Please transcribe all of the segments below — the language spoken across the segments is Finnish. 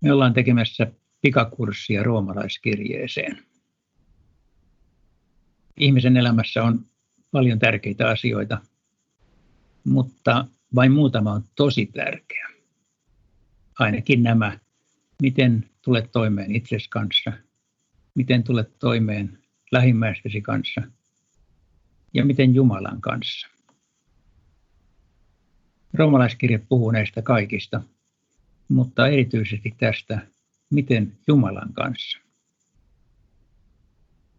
Me ollaan tekemässä pikakurssia roomalaiskirjeeseen. Ihmisen elämässä on paljon tärkeitä asioita, mutta vain muutama on tosi tärkeä. Ainakin nämä, miten tulet toimeen itsesi kanssa, miten tulet toimeen lähimmäistesi kanssa ja miten Jumalan kanssa. Roomalaiskirje puhuu näistä kaikista, mutta erityisesti tästä, miten Jumalan kanssa.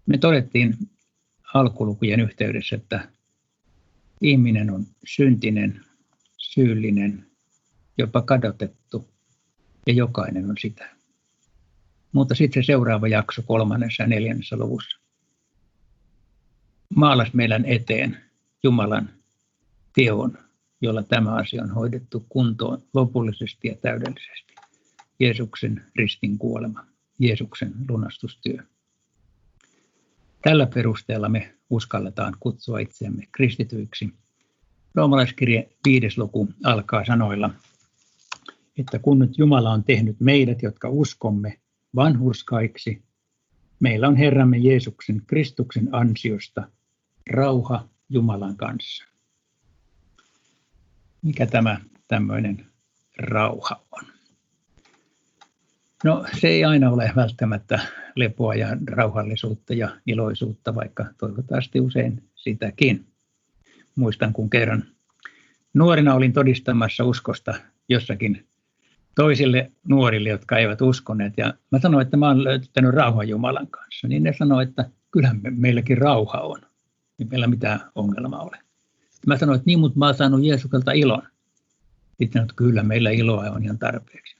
Me todettiin alkulukujen yhteydessä, että ihminen on syntinen, syyllinen, jopa kadotettu ja jokainen on sitä. Mutta sitten se seuraava jakso kolmannessa ja neljännessä luvussa maalas meidän eteen Jumalan teon, jolla tämä asia on hoidettu kuntoon lopullisesti ja täydellisesti. Jeesuksen ristin kuolema, Jeesuksen lunastustyö. Tällä perusteella me uskalletaan kutsua itseämme kristityiksi. Roomalaiskirje viides luku alkaa sanoilla, että kun nyt Jumala on tehnyt meidät, jotka uskomme, vanhurskaiksi, meillä on Herramme Jeesuksen Kristuksen ansiosta rauha Jumalan kanssa. Mikä tämä tämmöinen rauha on? No se ei aina ole välttämättä lepoa ja rauhallisuutta ja iloisuutta, vaikka toivottavasti usein sitäkin. Muistan, kun kerran nuorena olin todistamassa uskosta jossakin toisille nuorille, jotka eivät uskoneet. Ja mä sanoin, että mä olen löytänyt rauhan Jumalan kanssa. Niin ne sanoivat, että kyllähän me, meilläkin rauha on. Ei meillä mitään ongelmaa ole. Mä sanoin, että niin, mutta mä oon saanut Jeesukselta ilon. Sitten että kyllä meillä iloa on ihan tarpeeksi.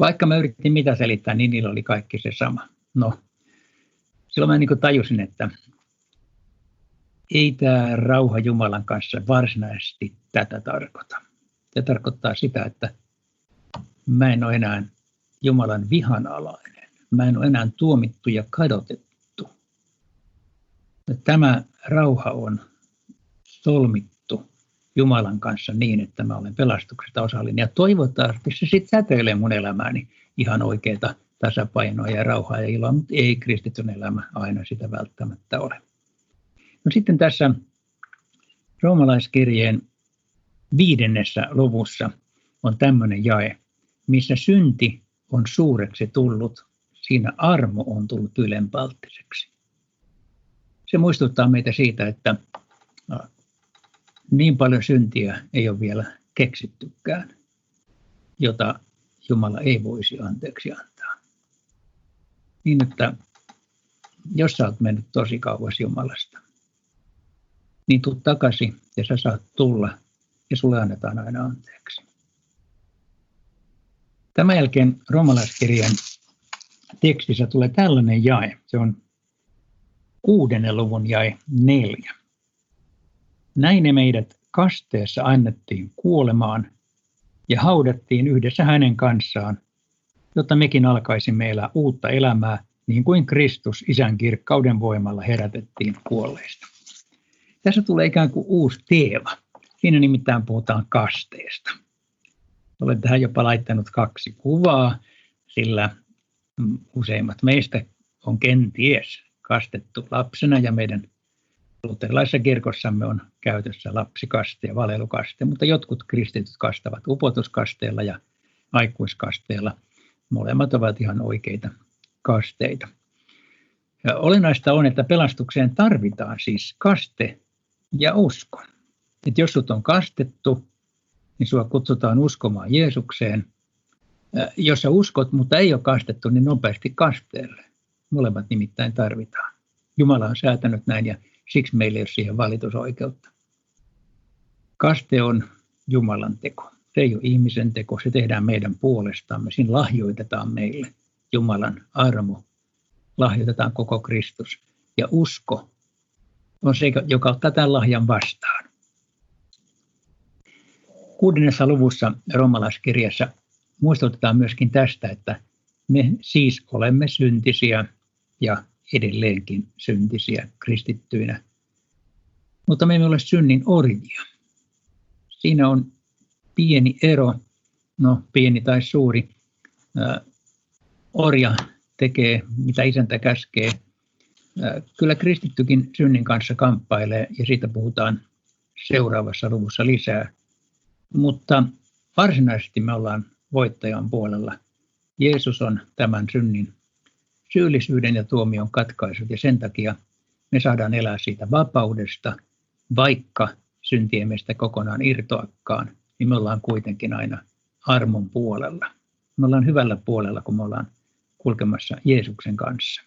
Vaikka mä yritin mitä selittää, niin niillä oli kaikki se sama. No, silloin mä niin tajusin, että ei tämä rauha Jumalan kanssa varsinaisesti tätä tarkoita. Se tarkoittaa sitä, että mä en ole enää Jumalan vihanalainen. Mä en ole enää tuomittu ja kadotettu. Tämä rauha on solmittu Jumalan kanssa niin, että mä olen pelastuksesta osallinen. Ja toivottavasti se sitten säteilee mun elämääni ihan oikeita tasapainoa ja rauhaa ja iloa, mutta ei kristityn elämä aina sitä välttämättä ole. No sitten tässä roomalaiskirjeen viidennessä luvussa on tämmöinen jae, missä synti on suureksi tullut, siinä armo on tullut ylenpalttiseksi. Se muistuttaa meitä siitä, että niin paljon syntiä ei ole vielä keksittykään, jota Jumala ei voisi anteeksi antaa. Niin, että jos sä oot mennyt tosi kauas Jumalasta, niin tuu takaisin ja sä saat tulla ja sulle annetaan aina anteeksi. Tämän jälkeen romalaiskirjan tekstissä tulee tällainen jae. Se on kuudennen luvun jae neljä. Näin ne meidät kasteessa annettiin kuolemaan ja haudattiin yhdessä hänen kanssaan, jotta mekin alkaisimme elää uutta elämää, niin kuin Kristus isän kirkkauden voimalla herätettiin kuolleista. Tässä tulee ikään kuin uusi teema. Siinä nimittäin puhutaan kasteesta. Olen tähän jopa laittanut kaksi kuvaa, sillä useimmat meistä on kenties kastettu lapsena ja meidän luterilaisessa kirkossamme on käytössä lapsikaste ja valelukaste, mutta jotkut kristityt kastavat upotuskasteella ja aikuiskasteella. Molemmat ovat ihan oikeita kasteita. Ja olennaista on, että pelastukseen tarvitaan siis kaste ja usko. Et jos sut on kastettu, niin sua kutsutaan uskomaan Jeesukseen. Jos sä uskot, mutta ei ole kastettu, niin nopeasti kasteelle. Molemmat nimittäin tarvitaan. Jumala on säätänyt näin ja siksi meillä ei ole siihen valitusoikeutta. Kaste on Jumalan teko. Se ei ole ihmisen teko, se tehdään meidän puolestamme. Siinä lahjoitetaan meille Jumalan armo. Lahjoitetaan koko Kristus. Ja usko on se, joka ottaa tämän lahjan vastaan. Kuudennessa luvussa romalaiskirjassa muistutetaan myöskin tästä, että me siis olemme syntisiä ja edelleenkin syntisiä kristittyinä. Mutta me emme ole synnin orjia. Siinä on pieni ero, no pieni tai suuri, orja tekee, mitä isäntä käskee. Kyllä kristittykin synnin kanssa kamppailee ja siitä puhutaan seuraavassa luvussa lisää. Mutta varsinaisesti me ollaan voittajan puolella. Jeesus on tämän synnin syyllisyyden ja tuomion katkaisut ja sen takia me saadaan elää siitä vapaudesta, vaikka syntiemestä kokonaan irtoakkaan, niin me ollaan kuitenkin aina armon puolella. Me ollaan hyvällä puolella, kun me ollaan kulkemassa Jeesuksen kanssa.